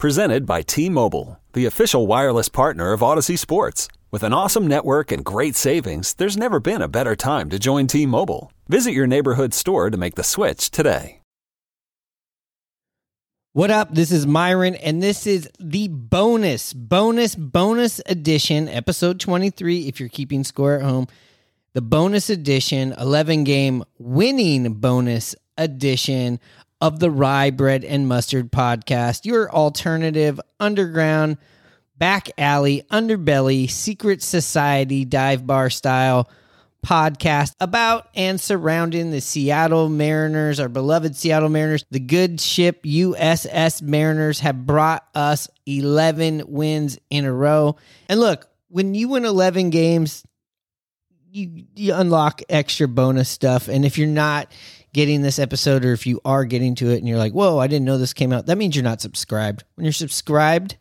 Presented by T-Mobile, the official wireless partner of Audacy Sports. With an awesome network and great savings, there's never been a better time to join T-Mobile. Visit your neighborhood store to make the switch today. What up? This is Myrone, and this is the bonus, bonus, bonus edition, episode 23. If you're keeping score at home, the bonus edition, 11 game winning bonus edition of the Rye Bread and Mustard podcast, your alternative underground, back alley, underbelly, secret society, dive bar style podcast about and surrounding the Seattle Mariners, our beloved Seattle Mariners. The good ship USS Mariners have brought us 11 wins in a row. And look, when you win 11 games, you, you unlock extra bonus stuff. And if you're not, getting this episode or if you are getting to it and you're like, whoa, I didn't know this came out, that means you're not subscribed. When you're subscribed,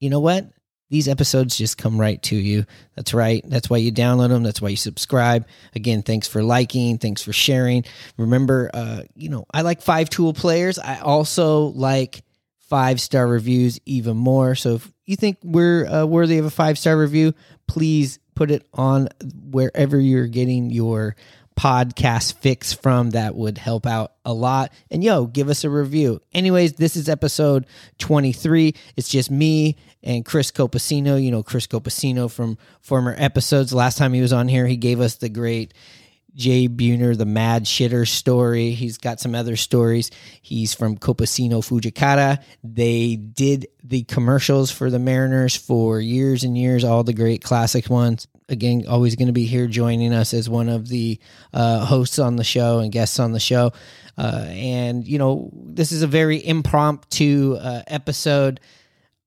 you know what? These episodes just come right to you. That's right. That's why you download them. That's why you subscribe. Again, thanks for liking. Thanks for sharing. Remember, uh, you know, I like five tool players. I also like five star reviews even more. So if you think we're uh, worthy of a five star review, please put it on wherever you're getting your podcast fix from that would help out a lot. And yo, give us a review. Anyways, this is episode 23. It's just me and Chris Copacino. You know, Chris Copacino from former episodes. Last time he was on here, he gave us the great Jay Buhner, the mad shitter story. He's got some other stories. He's from Copacino Fujikado. They did the commercials for the Mariners for years and years, all the great classic ones again, always going to be here joining us as one of the uh, hosts on the show and guests on the show. Uh, and, you know, this is a very impromptu uh, episode.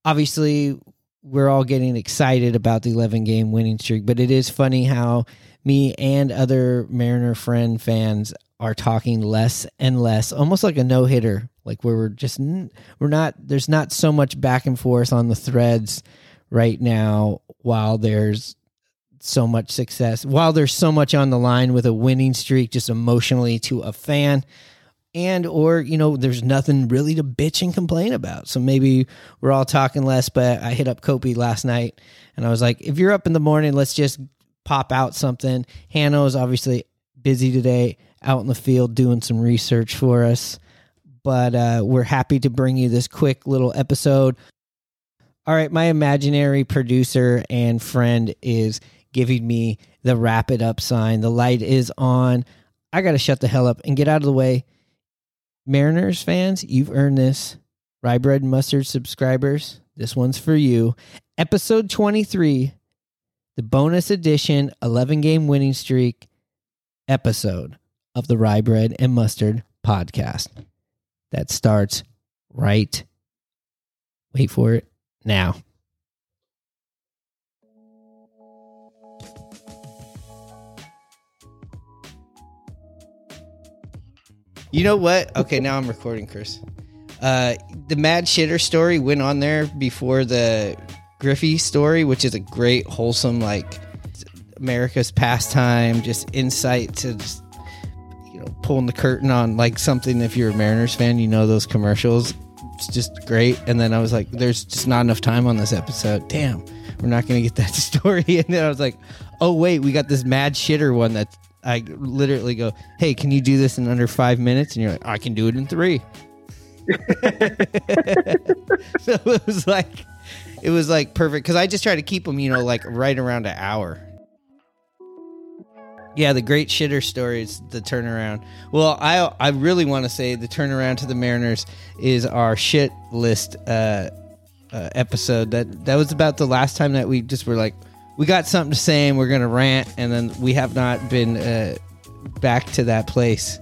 Obviously, we're all getting excited about the 11 game winning streak, but it is funny how me and other Mariner friend fans are talking less and less, almost like a no hitter, like where we're just, we're not, there's not so much back and forth on the threads right now while there's so much success. While there's so much on the line with a winning streak just emotionally to a fan and or you know there's nothing really to bitch and complain about. So maybe we're all talking less but i hit up Kopi last night and i was like if you're up in the morning let's just pop out something. Hanno is obviously busy today out in the field doing some research for us but uh, we're happy to bring you this quick little episode. All right my imaginary producer and friend is giving me the wrap it up sign. The light is on. I got to shut the hell up and get out of the way. Mariners fans, you've earned this. Rye Bread and Mustard subscribers, this one's for you. Episode 23, the bonus edition 11 game winning streak episode of the Rye Bread and Mustard podcast. That starts right, wait for it, now. You know what? Okay, now I'm recording, Chris. Uh, the Mad Shitter story went on there before the Griffey story, which is a great, wholesome, like America's pastime, just insight to just, you know, pulling the curtain on like something. If you're a Mariners fan, you know those commercials. It's just great. And then I was like, there's just not enough time on this episode. Damn, we're not going to get that story. And then I was like, oh, wait, we got this Mad Shitter one that's I literally go, "Hey, can you do this in under five minutes?" And you're like, "I can do it in three. so it was like it was like perfect because I just try to keep them, you know, like right around an hour. Yeah, the great shitter stories, the turnaround. Well, I I really want to say the turnaround to the Mariners is our shit list uh, uh, episode. That that was about the last time that we just were like, we got something to say and we're gonna rant, and then we have not been uh, back to that place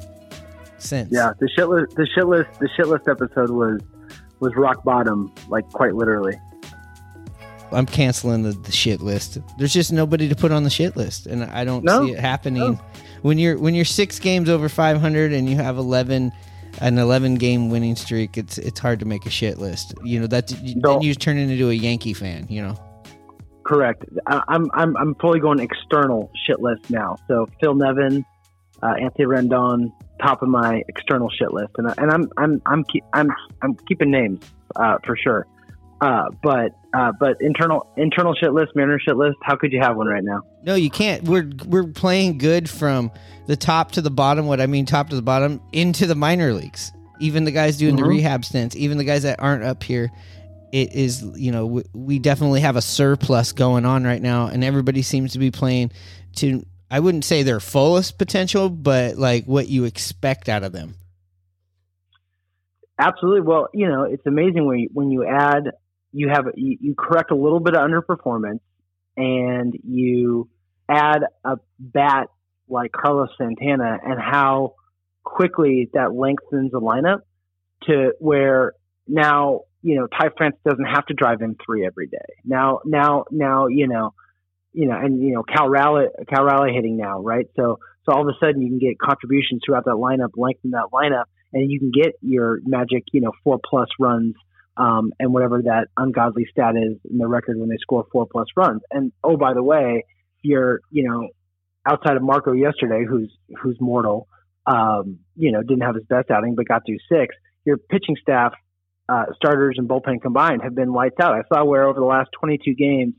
since. Yeah, the shit list, the shit list, the shit list episode was was rock bottom, like quite literally. I'm canceling the, the shit list. There's just nobody to put on the shit list, and I don't No. see it happening. No. When you're when you're six games over 500 and you have 11 an 11 game winning streak, it's it's hard to make a shit list. You know that No. then you turn into a Yankee fan. You know. Correct. I, I'm I'm I'm fully going external shit list now. So Phil Nevin, uh, Anthony Rendon, top of my external shit list, and I, and I'm I'm I'm keep, I'm I'm keeping names uh, for sure. Uh, but uh, but internal internal shit list, Mariner shit list. How could you have one right now? No, you can't. We're we're playing good from the top to the bottom. What I mean, top to the bottom into the minor leagues. Even the guys doing the Mhm. rehab stints, even the guys that aren't up here, it is you know we, definitely have a surplus going on right now, and everybody seems to be playing to. I wouldn't say their fullest potential, but like what you expect out of them. Absolutely. Well, you know, it's amazing when you, when you add, you have you, you correct a little bit of underperformance, and you add a bat like Carlos Santana, and how quickly that lengthens the lineup to where now you know Ty France doesn't have to drive in three every day. Now, now, now, you know, you know, and you know Cal Raleigh, Cal Raleigh hitting now, right? So, so all of a sudden you can get contributions throughout that lineup, lengthen that lineup, and you can get your magic, you know, four plus runs, um, and whatever that ungodly stat is in the record when they score four plus runs. And oh, by the way, you're, you know, outside of Marco yesterday, who's who's mortal, um, you know, didn't have his best outing but got through six. Your pitching staff, uh, starters and bullpen combined, have been lights out. I saw where over the last 22 games,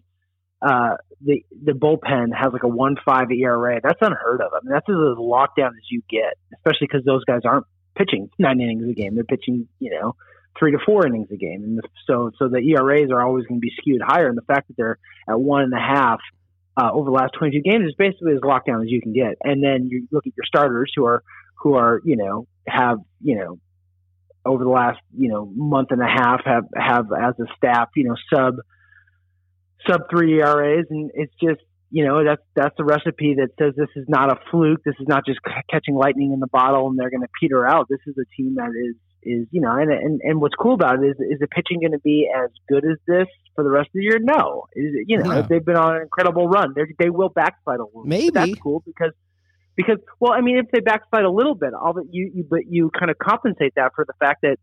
uh, the the bullpen has like a one five ERA. That's unheard of. I mean, that's as lockdown as you get, especially because those guys aren't pitching nine innings a game. They're pitching, you know, three to four innings a game, and so so the ERAs are always going to be skewed higher. And the fact that they're at one and a half uh, over the last 22 games is basically as lockdown as you can get. And then you look at your starters who are who are you know have you know over the last you know month and a half have have as a staff you know sub sub three ERAs, and it's just you know that's that's a recipe that says this is not a fluke. This is not just catching lightning in the bottle and they're going to peter out. This is a team that is is you know and and, and what's cool about it is is the pitching going to be as good as this for the rest of the year? No, is it, you know No. they've been on an incredible run. They they will backslide a little. Maybe. that's cool because. Because well, I mean, if they backslide a little bit, all that you, you but you kind of compensate that for the fact that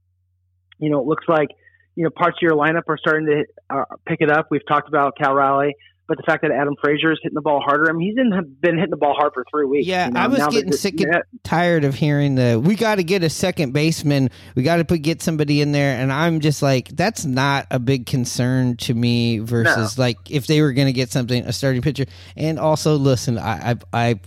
you know it looks like you know parts of your lineup are starting to uh, pick it up. We've talked about Cal Raleigh, but the fact that Adam Frazier is hitting the ball harder. I mean, he's in, been hitting the ball hard for three weeks. Yeah, you know, I was now getting sick and tired of hearing the we got to get a second baseman. We got to put get somebody in there, and I'm just like, that's not a big concern to me. Versus like if they were going to get something a starting pitcher, and also listen, I I I.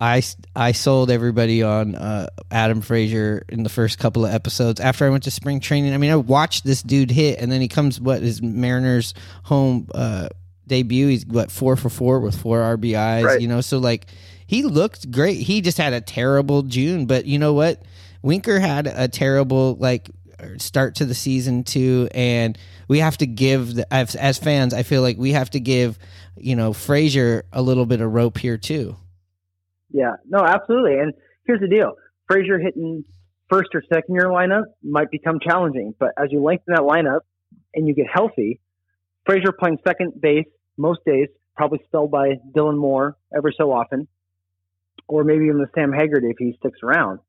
I, I sold everybody on uh, Adam Frazier in the first couple of episodes after I went to spring training. I mean, I watched this dude hit, and then he comes what his Mariners home uh, debut. He's what four for four with four RBIs. Right. You know, so like he looked great. He just had a terrible June, but you know what? Winker had a terrible like start to the season too, and we have to give the, as, as fans. I feel like we have to give you know Frazier a little bit of rope here too. Yeah, no, absolutely. And here's the deal: Frazier hitting first or second year lineup might become challenging, but as you lengthen that lineup and you get healthy, Frazier playing second base most days, probably spelled by Dylan Moore ever so often, or maybe even the Sam Haggerty if he sticks around.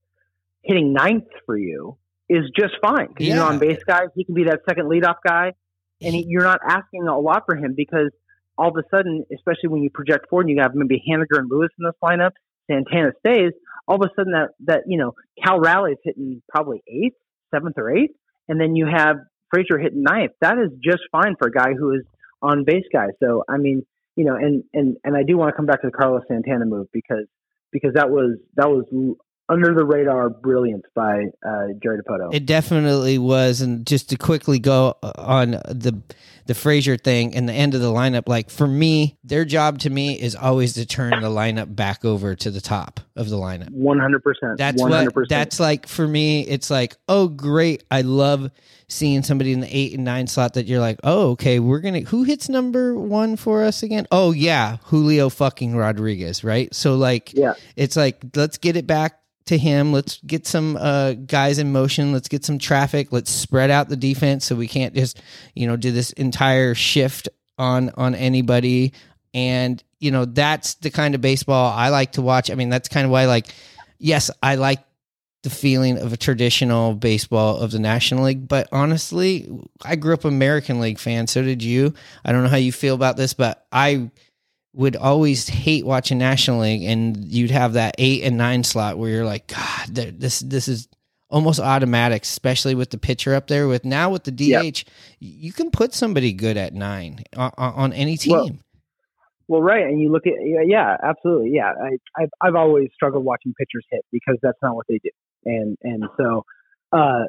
Hitting ninth for you is just fine. 'Cause He's an Yeah. on base guy. He can be that second leadoff guy, and he, you're not asking a lot for him because all of a sudden, especially when you project forward, and you have maybe Haniger and Lewis in this lineup. Santana stays. All of a sudden, that that you know Cal Raleigh is hitting probably eighth, seventh, or eighth, and then you have Frazier hitting ninth. That is just fine for a guy who is on base guy. So I mean, you know, and and and I do want to come back to the Carlos Santana move because because that was that was under the radar brilliance by uh, Jerry Dipoto. It definitely was, and just to quickly go on the the Frazier thing and the end of the lineup, like for me, their job to me is always to turn the lineup back over to the top of the lineup. One hundred percent. That's what. That's like for me. It's like, oh great, I love seeing somebody in the eight and nine slot that you're like, oh okay, we're gonna who hits number one for us again? Oh yeah, Julio fucking Rodriguez, right? So like, yeah, it's like let's get it back to him. Let's get some uh, guys in motion. Let's get some traffic. Let's spread out the defense so we can't just you know do this entire shift on on anybody. And you know that's the kind of baseball I like to watch. I mean that's kind of why like yes I like the feeling of a traditional baseball of the National League. But honestly, I grew up American League fan. So did you. I don't know how you feel about this, but I would always hate watching National League, and you'd have that eight and nine slot where you're like, God, this this is almost automatic, especially with the pitcher up there. With now with the DH, yep. you can put somebody good at nine on, on any team. Well, well, right, and you look at yeah, absolutely, yeah. I, I've I've always struggled watching pitchers hit because that's not what they do, and and so uh,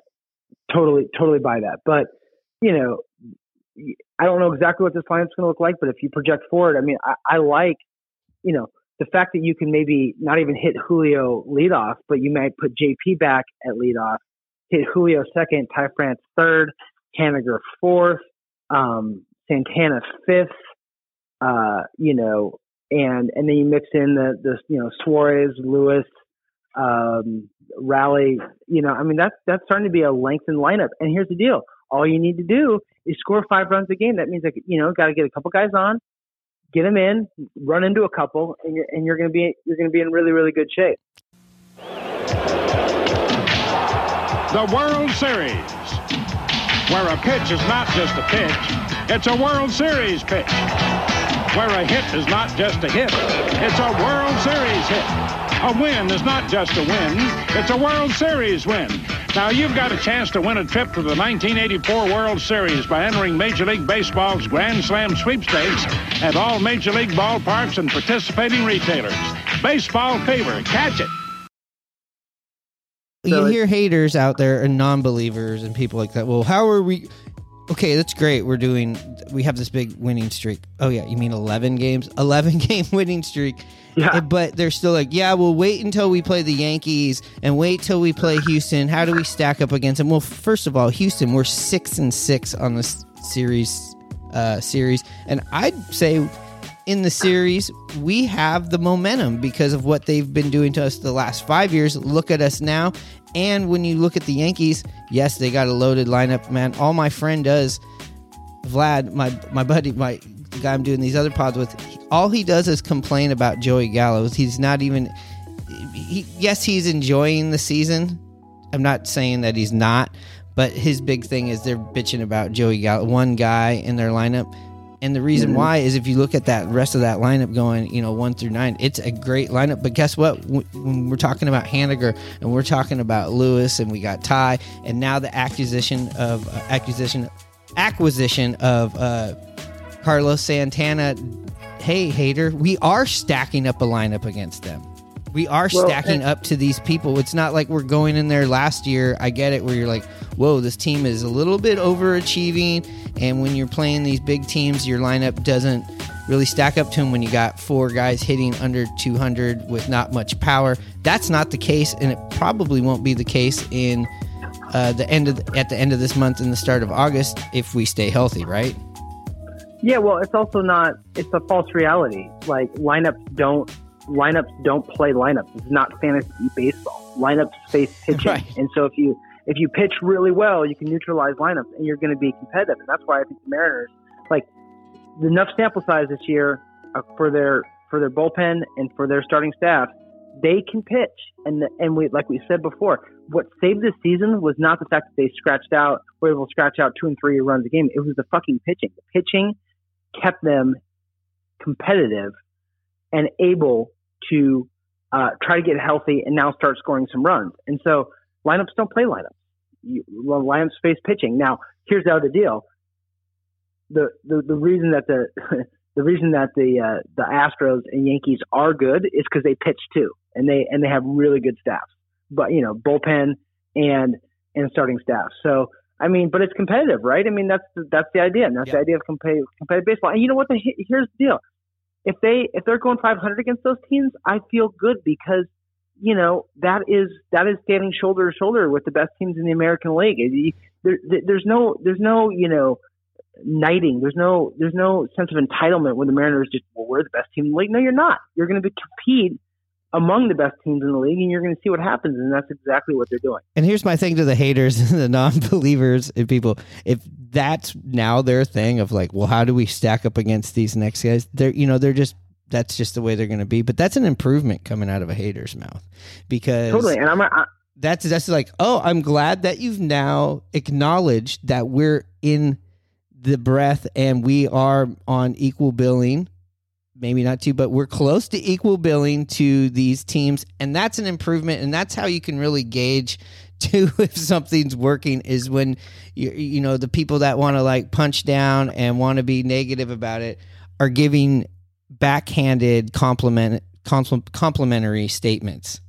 totally totally buy that. But you know, I don't know exactly what this lineup's going to look like, but if you project forward, I mean, I, I like, you know, the fact that you can maybe not even hit Julio leadoff, but you might put JP back at leadoff, hit Julio second, Ty France third, Haniger fourth, um, Santana fifth, uh, you know, and and then you mix in the the you know Suarez, Lewis, um, Raleigh, you know, I mean that's that's starting to be a lengthened lineup. And here's the deal: all you need to do is score five runs a game. That means like you know, got to get a couple guys on, get them in, run into a couple, and you're and you're to be you're going to be in really really good shape. The World Series, where a pitch is not just a pitch, it's a World Series pitch. Where a hit is not just a hit, it's a World Series hit. A win is not just a win, it's a World Series win. Now, you've got a chance to win a trip to the 1984 World Series by entering Major League Baseball's Grand Slam sweepstakes at all Major League ballparks and participating retailers. Baseball fever, catch it. You hear haters out there and non believers and people like that. Well, how are we? okay, that's great. We're doing, we have this big winning streak. Oh, yeah. You mean 11 games? 11 game winning streak. Yeah. But they're still like, yeah, we'll wait until we play the Yankees and wait till we play Houston. How do we stack up against them? Well, first of all, Houston, we're six and six on this series. Uh, series, and I'd say in the series, we have the momentum because of what they've been doing to us the last five years. Look at us now. And when you look at the Yankees, yes, they got a loaded lineup, man. All my friend does, Vlad, my my buddy, my the guy I'm doing these other pods with, all he does is complain about Joey Gallo's. He's not even. He, yes, he's enjoying the season. I'm not saying that he's not, but his big thing is they're bitching about Joey Gallo, one guy in their lineup. And the reason mm-hmm. why is if you look at that rest of that lineup going, you know, one through nine, it's a great lineup. But guess what? When we're talking about Haniger and we're talking about Lewis and we got Ty, and now the acquisition of uh, acquisition acquisition of uh, Carlos Santana. Hey, hater, we are stacking up a lineup against them. We are well, stacking up to these people. It's not like we're going in there last year. I get it, where you're like, whoa, this team is a little bit overachieving. And when you're playing these big teams, your lineup doesn't really stack up to them when you got four guys hitting under 200 with not much power. That's not the case, and it probably won't be the case in uh, the end of the, at the end of this month and the start of August if we stay healthy, right? Yeah, well, it's also not. It's a false reality. Like lineups don't lineups don't play lineups. It's not fantasy baseball. Lineups face pitching, right. and so if you if you pitch really well, you can neutralize lineups, and you're going to be competitive. And that's why I think the Mariners like enough sample size this year uh, for their for their bullpen and for their starting staff. They can pitch, and and we like we said before, what saved this season was not the fact that they scratched out were able to scratch out two and three runs a game. It was the fucking pitching. The pitching kept them competitive and able to uh, try to get healthy and now start scoring some runs. And so lineups don't play lineups. You, lineups face pitching. Now, here's how the other deal. The, the, the reason that the, the reason that the, uh, the Astros and Yankees are good is because they pitch too. And they, and they have really good staffs. but you know bullpen and and starting staff. So I mean, but it's competitive, right? I mean, that's the, that's the idea, and that's Yeah. the idea of competitive, competitive baseball. And you know what? The, here's the deal: if they if they're going 500 against those teams, I feel good because you know that is that is standing shoulder to shoulder with the best teams in the American League. There, there- there's no there's no you know knighting. There's no there's no sense of entitlement when the Mariners just well we're the best team in the league. No, you're not. You're going to be compete among the best teams in the league, and you're going to see what happens. And that's exactly what they're doing. And here's my thing to the haters, and the non-believers, and people. If that's now their thing of like, well, how do we stack up against these next guys? They're, you know, they're just that's just the way they're going to be. But that's an improvement coming out of a hater's mouth because Totally. And I'm I, that's that's like, oh, I'm glad that you've now acknowledged that we're in the breath and we are on equal billing. Maybe not two, but we're close to equal billing to these teams, and that's an improvement. And that's how you can really gauge too if something's working is when you you know the people that want to like punch down and want to be negative about it are giving backhanded compliment complimentary statements.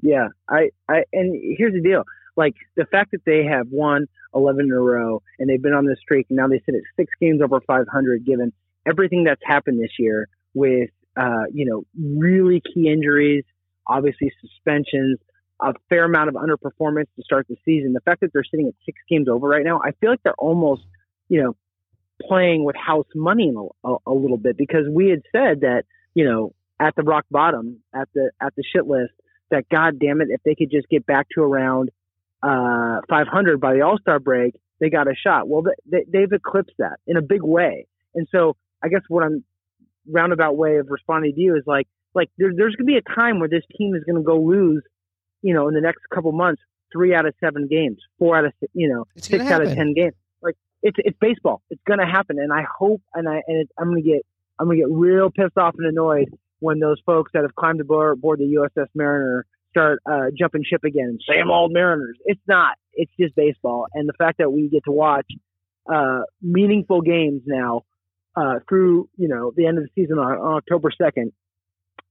Yeah, I, I, and here's the deal: like the fact that they have won 11 in a row and they've been on this streak, and now they sit at six games over 500, given everything that's happened this year with, uh, you know, really key injuries, obviously suspensions, a fair amount of underperformance to start the season. The fact that they're sitting at six games over right now, I feel like they're almost, you know, playing with house money a, a, little bit because we had said that, you know, at the rock bottom, at the at the shit list that God damn it, if they could just get back to around uh, 500 by the All Star break, they got a shot. Well, they, they've eclipsed that in a big way, and so I guess what I'm roundabout way of responding to you is like, like there, there's going to be a time where this team is going to go lose, you know, in the next couple months, three out of seven games, four out of you know, It's six out of ten games. Like it's it's baseball. It's going to happen, and I hope, and I and I'm going to get I'm going to get real pissed off and annoyed when those folks that have climbed aboard board the USS Mariner start uh, jumping ship again. Same old Mariners. It's not. It's just baseball, and the fact that we get to watch uh, meaningful games now uh, through you know the end of the season on, on October second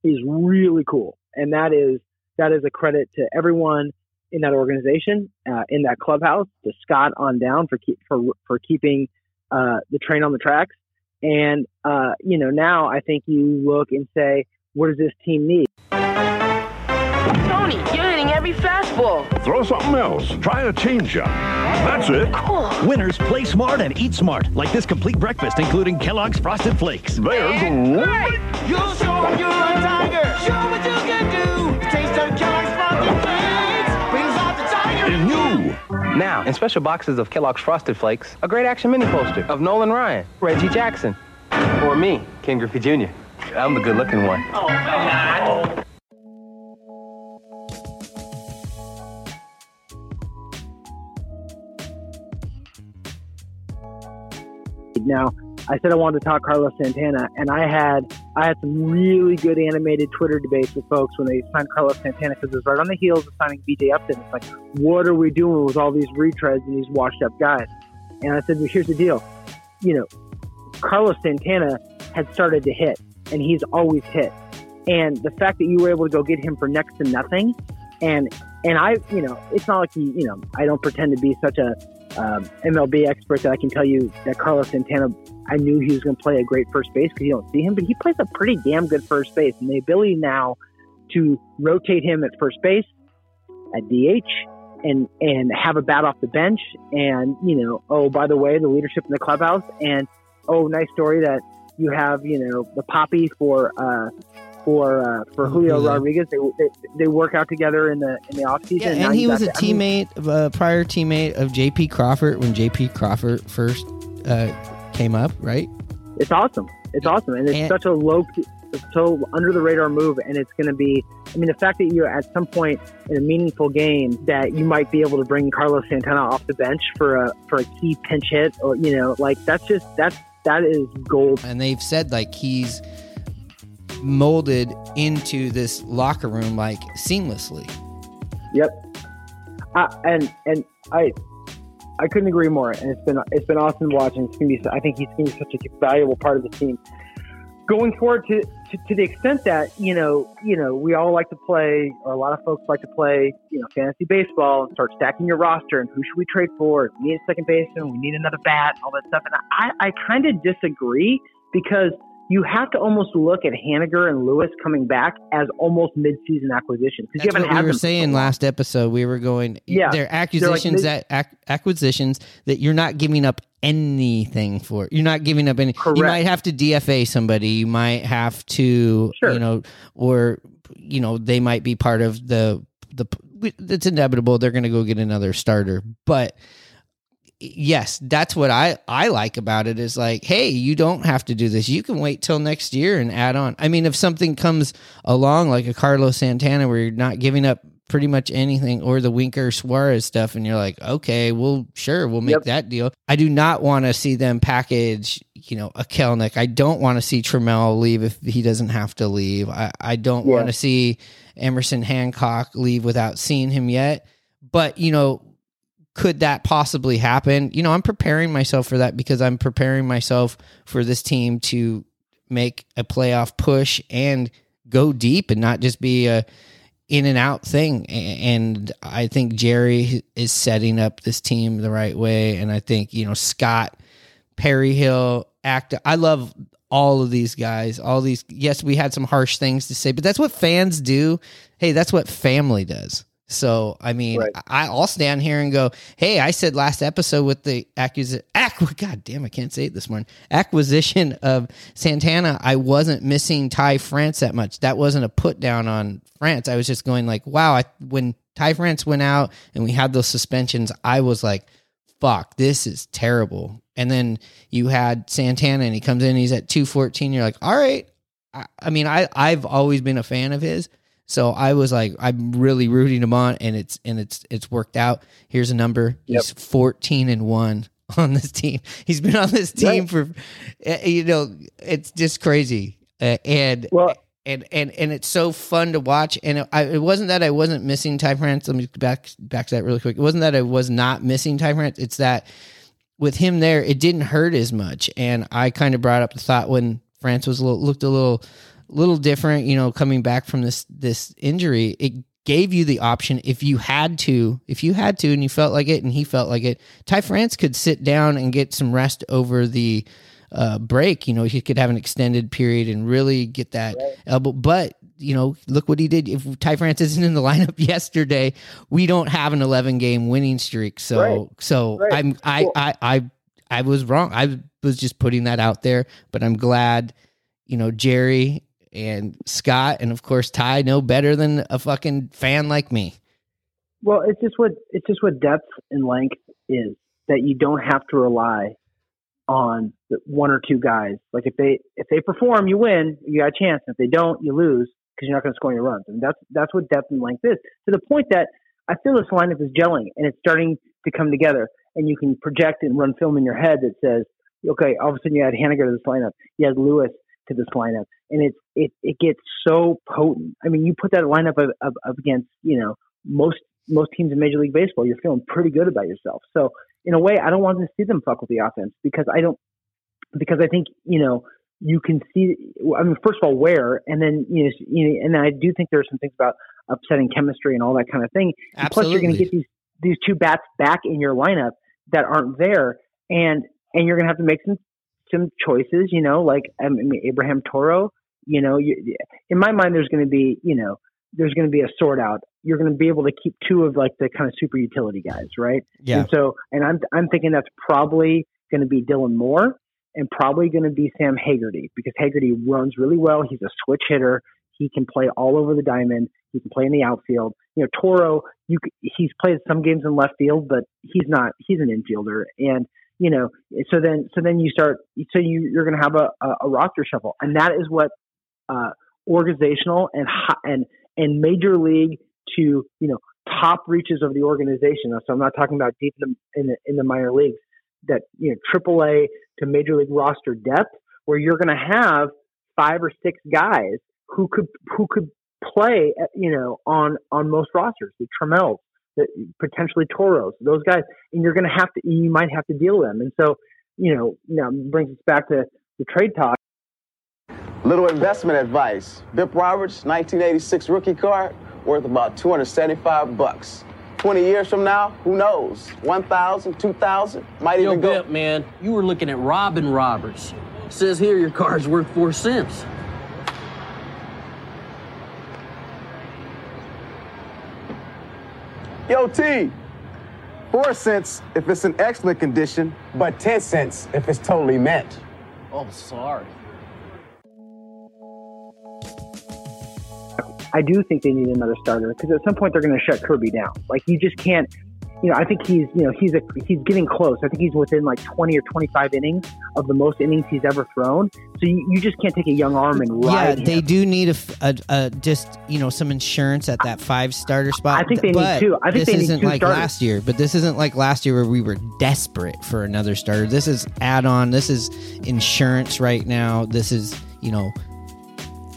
is really cool, and that is that is a credit to everyone in that organization, uh, in that clubhouse, to Scott on down for keep, for for keeping uh, the train on the tracks. And uh, you know now I think you look and say, what does this team need? Tony, you're hitting every fastball. Throw something else. Try a changeup. That's it. Cool. Winners play smart and eat smart, like this complete breakfast, including Kellogg's Frosted Flakes. There's a You'll show 'em you're a tiger. Show what you can do. Taste of Kellogg's Frosted Flakes brings out the tiger in you. Now, in special boxes of Kellogg's Frosted Flakes, a great action mini poster of Nolan Ryan, Reggie Jackson, or me, Ken Griffey Jr. I'm the good looking one. Oh, Now, I said I wanted to talk Carlos Santana, and I had I had some really good animated Twitter debates with folks when they signed Carlos Santana because it was right on the heels of signing BJ Upton. It's like, what are we doing with all these retreads and these washed up guys? And I said, well, here's the deal, you know, Carlos Santana had started to hit, and he's always hit, and the fact that you were able to go get him for next to nothing, and and I, you know, it's not like you, you know, I don't pretend to be such a um, MLB expert that I can tell you that Carlos Santana, I knew he was going to play a great first base because you don't see him, but he plays a pretty damn good first base. And the ability now to rotate him at first base, at DH, and and have a bat off the bench, and you know, oh by the way, the leadership in the clubhouse, and oh nice story that you have, you know, the poppy for. Uh, for uh, for Julio Julio. Rodriguez, they, they they work out together in the in the off season. Yeah, and he was a teammate, uh, prior teammate of J.P. Crawford when J.P. Crawford first uh, came up, right? it's awesome. It's awesome, and it's And- such a low, so under the radar move, and it's going to be. I mean, the fact that you're at some point in a meaningful game that you might be able to bring Carlos Santana off the bench for a for a key pinch hit, or you know, like that's just that's that is gold. And they've said like he's molded into this locker room like seamlessly. Yep. And and I I couldn't agree more. And it's been it's been awesome watching. It's gonna be I think he's gonna be such a valuable part of the team. going forward to, to, to the extent that you know you know we all like to play or a lot of folks like to play you know fantasy baseball and start stacking your roster and who should we trade for we need a second baseman we need another bat all that stuff and i i kind of disagree because you have to almost look at Haniger and Lewis coming back as almost mid-season acquisitions because you haven't what we were saying last episode. We were going, yeah, they're acquisitions like that ac- acquisitions that you're not giving up anything for. You're not giving up any. Correct. You might have to DFA somebody. You might have to, sure. you know, or you know, they might be part of the the. It's inevitable. They're going to go get another starter, but yes, that's what I I like about it is like, hey, you don't have to do this. You can wait till next year and add on. I mean, if something comes along like a Carlos Santana where you're not giving up pretty much anything or the Winker Suarez stuff and you're like, okay, well, sure, we'll make yep. that deal. I do not want to see them package, you know, a Kelenic. I don't want to see Trammell leave if he doesn't have to leave. I, I don't yeah. want to see Emerson Hancock leave without seeing him yet. But, you know, could that possibly happen? You know, I'm preparing myself for that because I'm preparing myself for this team to make a playoff push and go deep and not just be a in and out thing. And I think Jerry is setting up this team the right way. And I think, you know, Scott, Perry Hill, act. I love all of these guys, all these. Yes, we had some harsh things to say, but that's what fans do. Hey, that's what family does. So I mean, right. I, will stand here and go, "Hey, I said last episode with the acquisition, acqu- God damn, I can't say it this morning. Acquisition of Santana, I wasn't missing Ty France that much. That wasn't a put down on France. I was just going like, wow. I, when Ty France went out and we had those suspensions, I was like, fuck, this is terrible. And then you had Santana, and he comes in, he's at two fourteen. You're like, all right. I, I mean, I I've always been a fan of his. So I was like, I'm really rooting him on, and it's and it's it's worked out. Here's a number: yep. he's 14 and one on this team. He's been on this team right. for, eh, you know, it's just crazy, uh, and. Well, and, and and it's so fun to watch. And it, I, it wasn't that I wasn't missing Ty France. Let me back back to that really quick. It wasn't that I was not missing Ty France. It's that with him there, it didn't hurt as much. And I kind of brought up the thought when France was a little, looked a little little different, you know, coming back from this this injury, it gave you the option if you had to, if you had to and you felt like it and he felt like it, Ty France could sit down and get some rest over the uh, break. You know, he could have an extended period and really get that right. elbow. But you know, look what he did. If Ty France isn't in the lineup yesterday, we don't have an 11 game winning streak. So, right. so right. I'm, I, cool. I, I, I was wrong. I was just putting that out there, but I'm glad, you know, Jerry and Scott and of course Ty know better than a fucking fan like me. Well, it's just what it's just what depth and length is that you don't have to rely on one or two guys. Like if they if they perform, you win, you got a chance. If they don't, you lose because you're not going to score your runs. And that's that's what depth and length is. To the point that I feel this lineup is gelling and it's starting to come together. And you can project and run film in your head that says, okay, all of a sudden you add Haniger to this lineup, you add Lewis, to this lineup, and it's it it gets so potent. I mean, you put that lineup up, up, up against you know most most teams in Major League Baseball, you're feeling pretty good about yourself. So in a way, I don't want to see them fuck with the offense because I don't because I think you know you can see. I mean, first of all, where, and then you know, you know, and I do think there are some things about upsetting chemistry and all that kind of thing. Plus, you're going to get these these two bats back in your lineup that aren't there, and and you're going to have to make some some choices, you know, like um, I mean, Abraham Toro. You know, you, in my mind, there's going to be, you know, there's going to be a sort out. You're going to be able to keep two of like the kind of super utility guys, right? Yeah. And so, and I'm I'm thinking that's probably going to be Dylan Moore and probably going to be Sam Haggerty because Haggerty runs really well. He's a switch hitter. He can play all over the diamond. He can play in the outfield. You know, Toro, you he's played some games in left field, but he's not. He's an infielder, and you know, so then so then you start so you you're going to have a, a, a, roster shuffle, and that is what uh, organizational and and and major league to you know top reaches of the organization. So I'm not talking about deep in the in the, in the minor leagues that you know AAA to major league roster depth, where you're going to have five or six guys who could who could play you know on on most rosters, the Trammells, potentially Toros, those guys, and you're going to have to, you might have to deal with them. And so, you know, now brings us back to the trade talk. Little investment advice. Bip Roberts, 1986 rookie card, worth about 275 bucks. 20 years from now, who knows? 1,000, 2,000, might Yo, even go. Bip, man, you were looking at Robin Roberts. Says here your card's worth four cents. Yo, T, four cents if it's in excellent condition, but 10 cents if it's totally mint. Oh, sorry. I do think they need another starter because at some point they're going to shut Kirby down. Like you just can't. You know, I think he's you know he's a he's getting close. I think he's within like twenty or twenty five innings of the most innings he's ever thrown. So you, you just can't take a young arm and ride. Yeah, they him. do need a just you know some insurance at that five starter spot. I think they need two. I think this they need isn't two like starters. last year, but this isn't like last year where we were desperate for another starter. This is add on. This is insurance right now. This is you know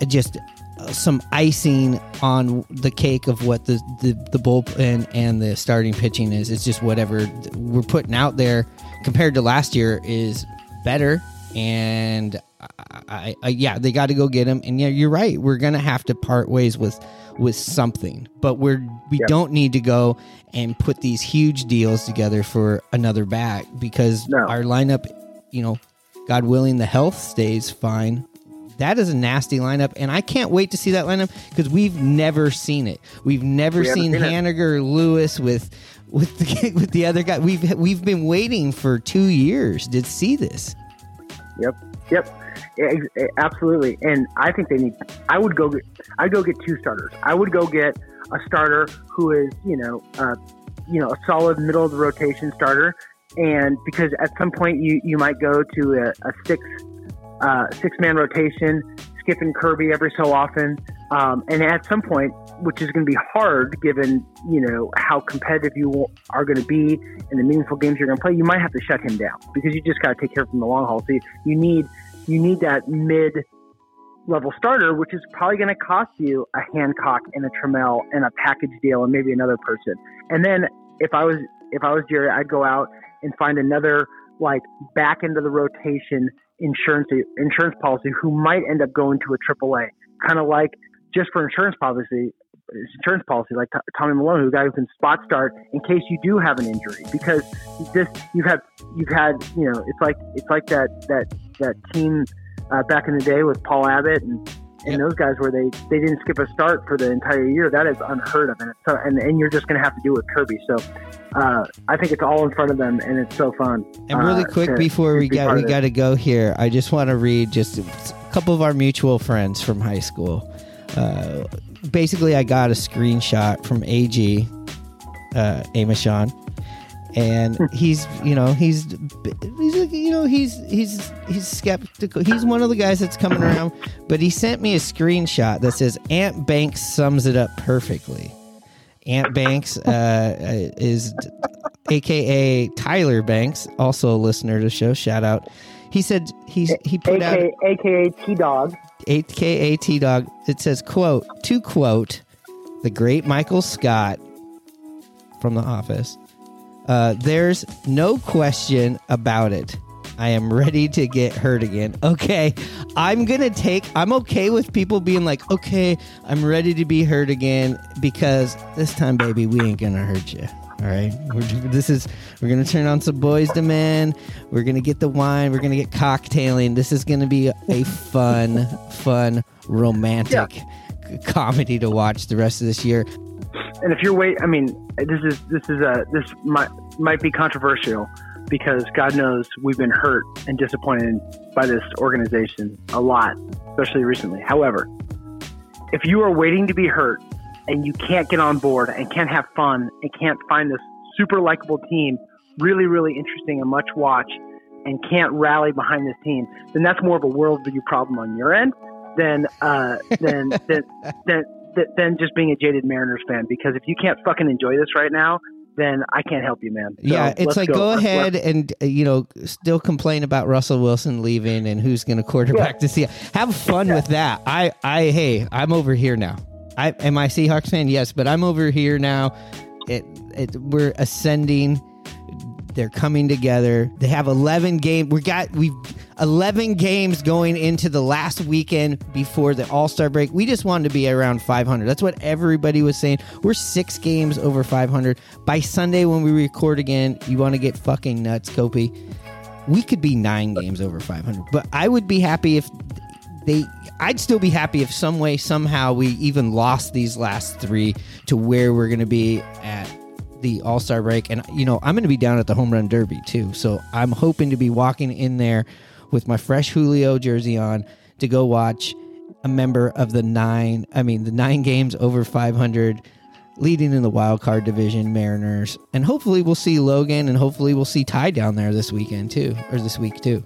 just some icing on the cake of what the the, the bullpen and the starting pitching is. It's just whatever we're putting out there compared to last year is better. And I, I, I yeah, they got to go get him. And yeah, you're right. We're gonna have to part ways with with something, but we're we Yep. don't need to go and put these huge deals together for another back because our lineup, you know, God willing, the health stays fine. That is a nasty lineup, and I can't wait to see that lineup because we've never seen it. We've never We seen seen. Haniger, Lewis with with the, with the other guy. We've we've been waiting for two years to see this. Yep. Yep. Eh, absolutely. And I think they need. I would go. Get, I'd go get two starters. I would go get a starter who is, you know, uh, you know, a solid middle of the rotation starter. And because at some point you you might go to a, a six uh, six man rotation, skipping Kirby every so often. Um, and at some point, which is going to be hard given you know how competitive you are going to be and the meaningful games you're going to play, you might have to shut him down because you just got to take care of him in the long haul. So you, you need you need that mid level starter, which is probably going to cost you a Hancock and a Trammell and a package deal and maybe another person. And then if I was if I was Jerry, I'd go out and find another like back into the rotation insurance insurance policy who might end up going to a AAA, kind of like just for insurance policy insurance policy like Tommy Milone, who guy who can spot start in case you do have an injury. Because this you've had you've had you know it's like it's like that that that team uh, back in the day with Paul Abbott and and those guys where they they didn't skip a start for the entire year that is unheard of. And so and, and you're just going to have to do it with Kirby. So uh, I think it's all in front of them and it's so fun. And really uh, quick to- before we be got we got to go here, I just want to read just a couple of our mutual friends from high school. Uh, basically, I got a screenshot from AG uh, and he's you know he's he's you know he's he's he's skeptical. He's one of the guys that's coming around, but he sent me a screenshot that says Ant Banks sums it up perfectly. Ant Banks uh, is aka Tyler Banks, also a listener to the show. Shout out. He said he's he put out AKA, AKA T Dog aka T Dog. It says quote to quote the great Michael Scott from The Office. Uh, there's no question about it. I am ready to get hurt again. Okay, I'm gonna take. I'm okay with people being like, okay, I'm ready to be hurt again because this time, baby, we ain't gonna hurt you. All right, we're, this is we're gonna turn on some Boyz II Men. We're gonna get the wine. We're gonna get cocktailing. This is gonna be a fun, fun, romantic comedy to watch the rest of this year. And if you're wait, I mean, this is this is a this might might be controversial because God knows we've been hurt and disappointed by this organization a lot, especially recently. However, if you are waiting to be hurt and you can't get on board and can't have fun and can't find this super likable team really really interesting and much watch and can't rally behind this team, then that's more of a worldview problem on your end than uh, than than than th- than just being a jaded Mariners fan. Because if you can't fucking enjoy this right now, then I can't help you, man. So yeah, it's like go, Let's- ahead let's- and uh, you know still complain about Russell Wilson leaving and who's going to quarterback the Seahawks. Have fun with that. I I hey, I'm over here now. I am I Seahawks fan? Yes, but I'm over here now. It, it we're ascending. They're coming together. They have 11 game. We got we've 11 games going into the last weekend before the All Star break. We just wanted to be around 500. That's what everybody was saying. We're six games over 500. By Sunday, when we record again, you want to get fucking nuts, Kopi. We could be nine games over 500, but I would be happy if they. I'd still be happy if some way, somehow, we even lost these last three to where we're going to be at the All Star break. And, you know, I'm going to be down at the Home Run Derby too. So I'm hoping to be walking in there with my fresh Julio jersey on to go watch a member of the nine, I mean, the nine games over 500 leading in the wild card division, Mariners. And hopefully we'll see Logan and hopefully we'll see Ty down there this weekend too, or this week too.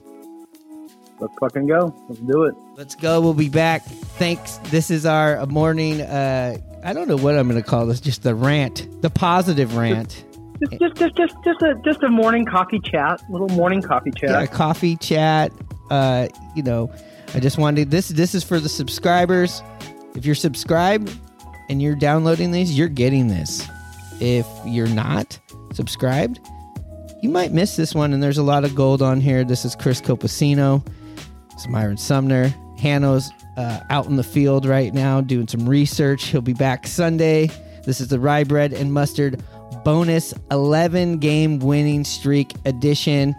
Let's fucking go. Let's do it. Let's go. We'll be back. Thanks. This is our morning. Uh, I don't know what I'm going to call this. Just the rant, the positive rant. Just, just, just, just, just a just a morning coffee chat. Little morning coffee chat. Yeah, coffee chat. Uh, you know, I just wanted this. This is for the subscribers. If you're subscribed and you're downloading these, you're getting this. If you're not subscribed, you might miss this one. And there's a lot of gold on here. This is Chris Copacino. It's Myrone Sumner. Hanno's uh, out in the field right now doing some research. He'll be back Sunday. This is the Rye Bread and Mustard bonus 11 game winning streak edition.